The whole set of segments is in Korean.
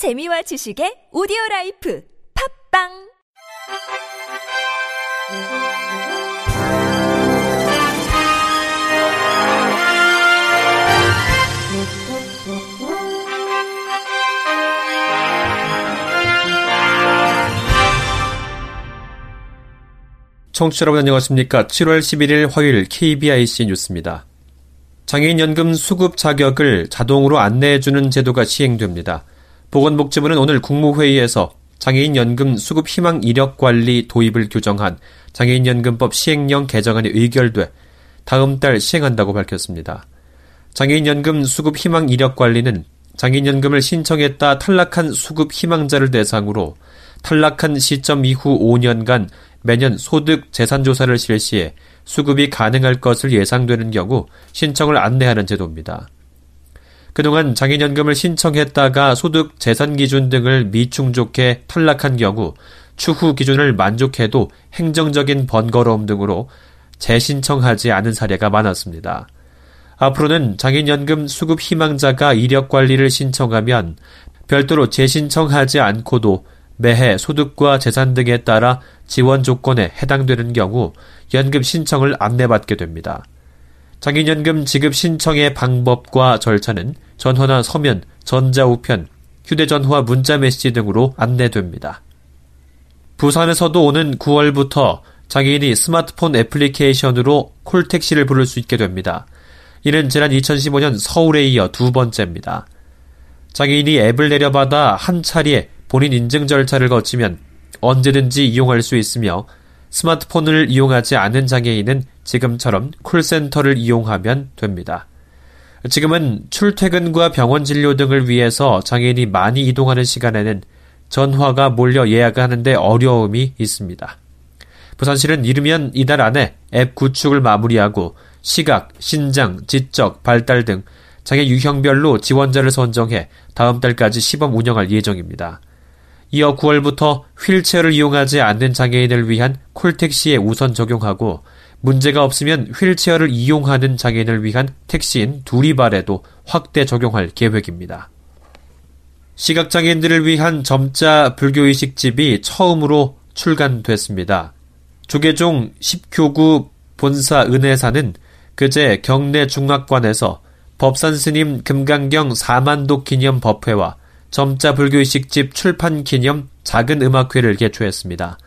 재미와 지식의 오디오 라이프 팝빵 청취자 여러분 안녕하십니까. 7월 11일 화요일 KBIC 뉴스입니다. 장애인 연금 수급 자격을 자동으로 안내해 주는 제도가 시행됩니다. 보건복지부는 오늘 국무회의에서 장애인연금 수급 희망 이력 관리 도입을 규정한 장애인연금법 시행령 개정안이 의결돼 다음 달 시행한다고 밝혔습니다. 장애인연금 수급 희망 이력 관리는 장애인연금을 신청했다 탈락한 수급 희망자를 대상으로 탈락한 시점 이후 5년간 매년 소득 재산 조사를 실시해 수급이 가능할 것을 예상되는 경우 신청을 안내하는 제도입니다. 그동안 장애연금을 신청했다가 소득 재산 기준 등을 미충족해 탈락한 경우 추후 기준을 만족해도 행정적인 번거로움 등으로 재신청하지 않은 사례가 많았습니다. 앞으로는 장애연금 수급 희망자가 이력 관리를 신청하면 별도로 재신청하지 않고도 매해 소득과 재산 등에 따라 지원 조건에 해당되는 경우 연금 신청을 안내받게 됩니다. 장애연금 지급 신청의 방법과 절차는 전화나 서면, 전자우편, 휴대전화 문자 메시지 등으로 안내됩니다. 부산에서도 오는 9월부터 장애인이 스마트폰 애플리케이션으로 콜택시를 부를 수 있게 됩니다. 이는 지난 2015년 서울에 이어 두 번째입니다. 장애인이 앱을 내려받아 한 차례 본인 인증 절차를 거치면 언제든지 이용할 수 있으며 스마트폰을 이용하지 않는 장애인은 지금처럼 콜센터를 이용하면 됩니다. 지금은 출퇴근과 병원 진료 등을 위해서 장애인이 많이 이동하는 시간에는 전화가 몰려 예약하는데 어려움이 있습니다. 부산시는 이르면 이달 안에 앱 구축을 마무리하고 시각, 신장, 지적, 발달 등 장애 유형별로 지원자를 선정해 다음 달까지 시범 운영할 예정입니다. 이어 9월부터 휠체어를 이용하지 않는 장애인을 위한 콜택시에 우선 적용하고 문제가 없으면 휠체어를 이용하는 장애인을 위한 택시인 두리발에도 확대 적용할 계획입니다. 시각장애인들을 위한 점자 불교의식 집이 처음으로 출간됐습니다. 조계종 10교구 본사 은혜사는 그제 경내 중학관에서 법산 스님 금강경 4만도 기념 법회와 점자 불교의식집 출판 기념 작은 음악회를 개최했습니다.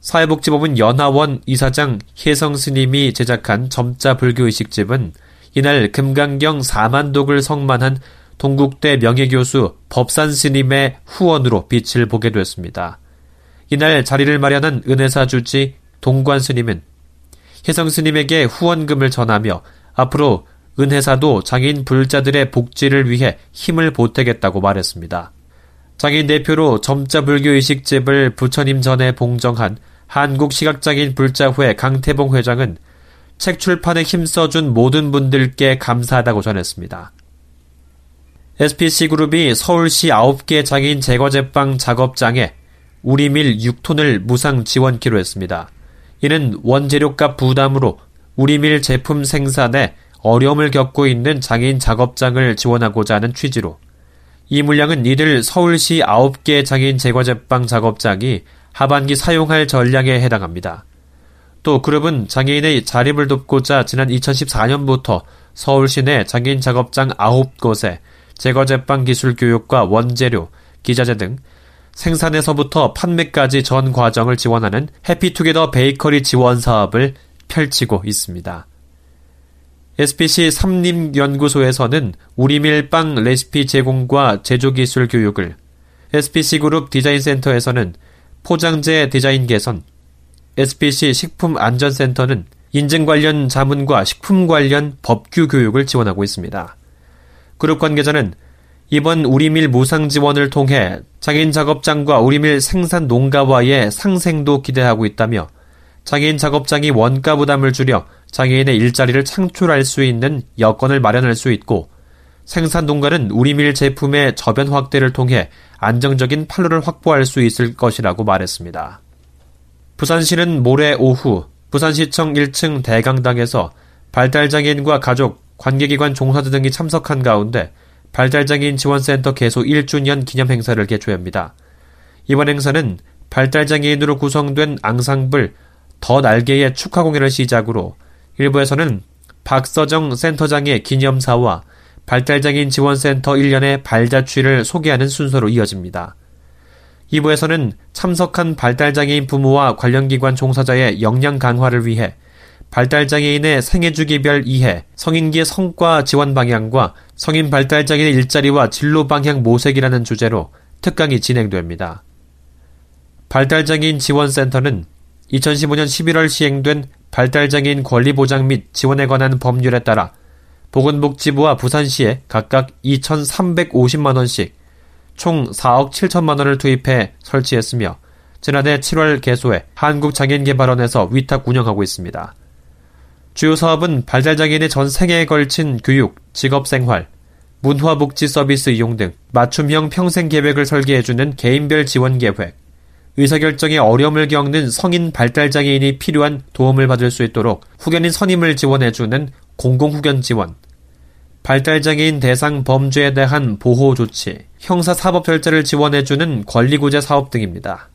사회복지법은 연하원 이사장 혜성 스님이 제작한 점자 불교의식집은 이날 금강경 4만 독을 성만한 동국대 명예교수 법산 스님의 후원으로 빛을 보게 됐습니다. 이날 자리를 마련한 은혜사 주지 동관 스님은 혜성 스님에게 후원금을 전하며 앞으로 은혜사도 장애인 불자들의 복지를 위해 힘을 보태겠다고 말했습니다. 장애인 대표로 점자 불교 의식 집을 부처님 전에 봉정한 한국시각장애인 불자회 강태봉 회장은 책 출판에 힘써준 모든 분들께 감사하다고 전했습니다. SPC그룹이 서울시 9개 장애인 제거제빵 작업장에 우리밀 6톤을 무상 지원키로 했습니다. 이는 원재료값 부담으로 우리밀 제품 생산에 어려움을 겪고 있는 장애인 작업장을 지원하고자 하는 취지로 이 물량은 이들 서울시 9개 장애인 제과제빵 작업장이 하반기 사용할 전량에 해당합니다. 또 그룹은 장애인의 자립을 돕고자 지난 2014년부터 서울시 내 장애인 작업장 9곳에 제과제빵 기술 교육과 원재료, 기자재 등 생산에서부터 판매까지 전 과정을 지원하는 해피투게더 베이커리 지원 사업을 펼치고 있습니다. SPC 삼림연구소에서는 우리밀 빵 레시피 제공과 제조기술 교육을, SPC그룹 디자인센터에서는 포장재 디자인 개선, SPC 식품안전센터는 인증 관련 자문과 식품 관련 법규 교육을 지원하고 있습니다. 그룹 관계자는 이번 우리밀 무상 지원을 통해 장애인 작업장과 우리밀 생산 농가와의 상생도 기대하고 있다며 장애인 작업장이 원가 부담을 줄여 장애인의 일자리를 창출할 수 있는 여건을 마련할 수 있고 생산 농가는 우리밀 제품의 저변 확대를 통해 안정적인 판로를 확보할 수 있을 것이라고 말했습니다. 부산시는 모레 오후 부산시청 1층 대강당에서 발달장애인과 가족, 관계기관 종사자 등이 참석한 가운데 발달장애인 지원센터 개소 1주년 기념 행사를 개최합니다. 이번 행사는 발달장애인으로 구성된 앙상블 더 날개의 축하 공연을 시작으로 일부에서는 박서정 센터장의 기념사와 발달장애인 지원센터 1년의 발자취를 소개하는 순서로 이어집니다. 2부에서는 참석한 발달장애인 부모와 관련 기관 종사자의 역량 강화를 위해 발달장애인의 생애주기별 이해, 성인기의 성과 지원 방향과 성인 발달장애인의 일자리와 진로 방향 모색이라는 주제로 특강이 진행됩니다. 발달장애인 지원센터는 2015년 11월 시행된 발달장애인 권리 보장 및 지원에 관한 법률에 따라 보건복지부와 부산시에 각각 2,350만 원씩 총 4억 7천만 원을 투입해 설치했으며 지난해 7월 개소해 한국장애인개발원에서 위탁 운영하고 있습니다. 주요 사업은 발달장애인의 전 생애에 걸친 교육, 직업생활, 문화복지 서비스 이용 등 맞춤형 평생 계획을 설계해주는 개인별 지원 계획, 의사결정에 어려움을 겪는 성인 발달장애인이 필요한 도움을 받을 수 있도록 후견인 선임을 지원해주는 공공후견 지원, 발달장애인 대상 범죄에 대한 보호 조치, 형사사법절차를 지원해주는 권리구제 사업 등입니다.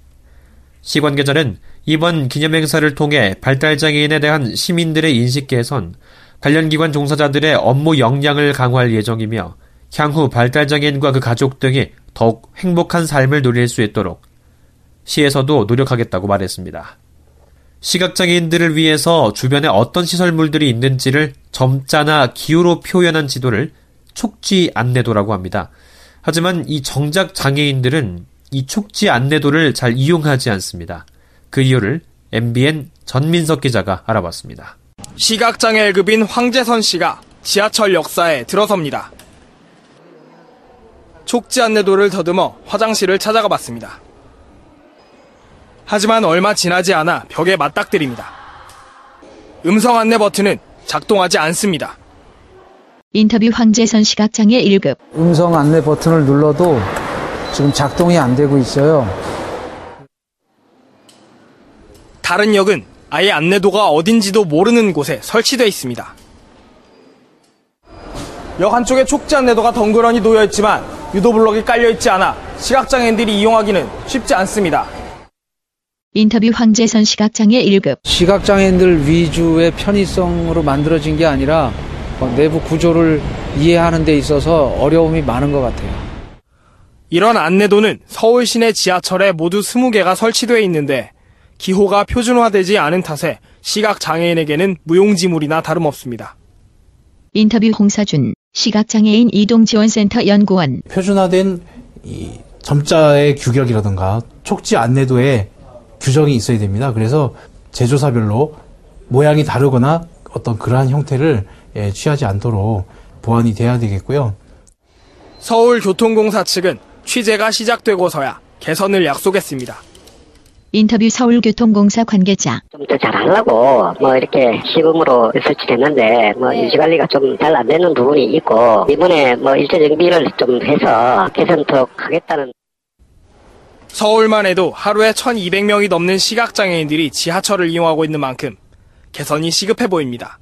시관계절은 이번 기념행사를 통해 발달장애인에 대한 시민들의 인식 개선, 관련 기관 종사자들의 업무 역량을 강화할 예정이며 향후 발달장애인과 그 가족 등이 더욱 행복한 삶을 누릴 수 있도록 시에서도 노력하겠다고 말했습니다. 시각장애인들을 위해서 주변에 어떤 시설물들이 있는지를 점자나 기호로 표현한 지도를 촉지 안내도라고 합니다. 하지만 이 정작 장애인들은 이 촉지 안내도를 잘 이용하지 않습니다. 그 이유를 MBN 전민석 기자가 알아봤습니다. 시각장애 1급인 황재선 씨가 지하철 역사에 들어섭니다. 촉지 안내도를 더듬어 화장실을 찾아가 봤습니다. 하지만 얼마 지나지 않아 벽에 맞닥뜨립니다. 음성 안내 버튼은 작동하지 않습니다. 인터뷰 황재선 시각장애 1급. 음성 안내 버튼을 눌러도 지금 작동이 안 되고 있어요. 다른 역은 아예 안내도가 어딘지도 모르는 곳에 설치되어 있습니다. 역 한쪽에 촉지 안내도가 덩그러니 놓여 있지만 유도 블록이 깔려 있지 않아 시각장애인들이 이용하기는 쉽지 않습니다. 인터뷰 황재선 시각장애 1급. 시각장애인들 위주의 편의성으로 만들어진 게 아니라 어, 내부 구조를 이해하는 데 있어서 어려움이 많은 것 같아요. 이런 안내도는 서울 시내 지하철에 모두 20개가 설치되어 있는데 기호가 표준화되지 않은 탓에 시각장애인에게는 무용지물이나 다름없습니다. 인터뷰 홍사준 시각장애인 이동지원센터 연구원. 표준화된 이 점자의 규격이라든가 촉지 안내도에 규정이 있어야 됩니다. 그래서 제조사별로 모양이 다르거나 어떤 그러한 형태를 예, 취하지 않도록 보완이 돼야 되겠고요. 서울교통공사 측은 취재가 시작되고서야 개선을 약속했습니다. 인터뷰 서울교통공사 관계자. 좀 더 잘하려고 뭐 이렇게 시범으로 설치됐는데 뭐 유지 관리가 좀 잘 안 되는 부분이 있고 이번에 뭐 일제 정비를 좀 해서 개선토록 하겠다는 서울만 해도 하루에 1200명이 넘는 시각장애인들이 지하철을 이용하고 있는 만큼 개선이 시급해 보입니다.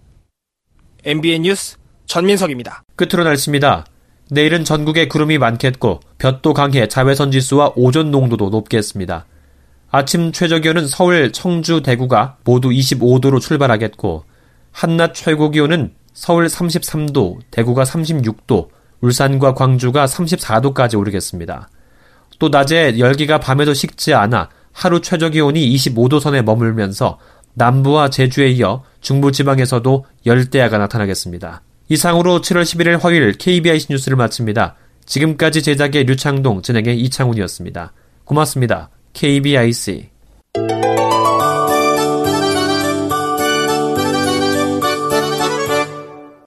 MBN 뉴스 전민석입니다. 끝으로 날씨입니다. 내일은 전국에 구름이 많겠고 볕도 강해 자외선 지수와 오존 농도도 높겠습니다. 아침 최저 기온은 서울, 청주, 대구가 모두 25도로 출발하겠고 한낮 최고 기온은 서울 33도, 대구가 36도, 울산과 광주가 34도까지 오르겠습니다. 또 낮에 열기가 밤에도 식지 않아 하루 최저 기온이 25도 선에 머물면서 남부와 제주에 이어 중부 지방에서도 열대야가 나타나겠습니다. 이상으로 7월 11일 화요일 KBIC 뉴스를 마칩니다. 지금까지 제작의 류창동, 진행의 이창훈이었습니다. 고맙습니다. KBIC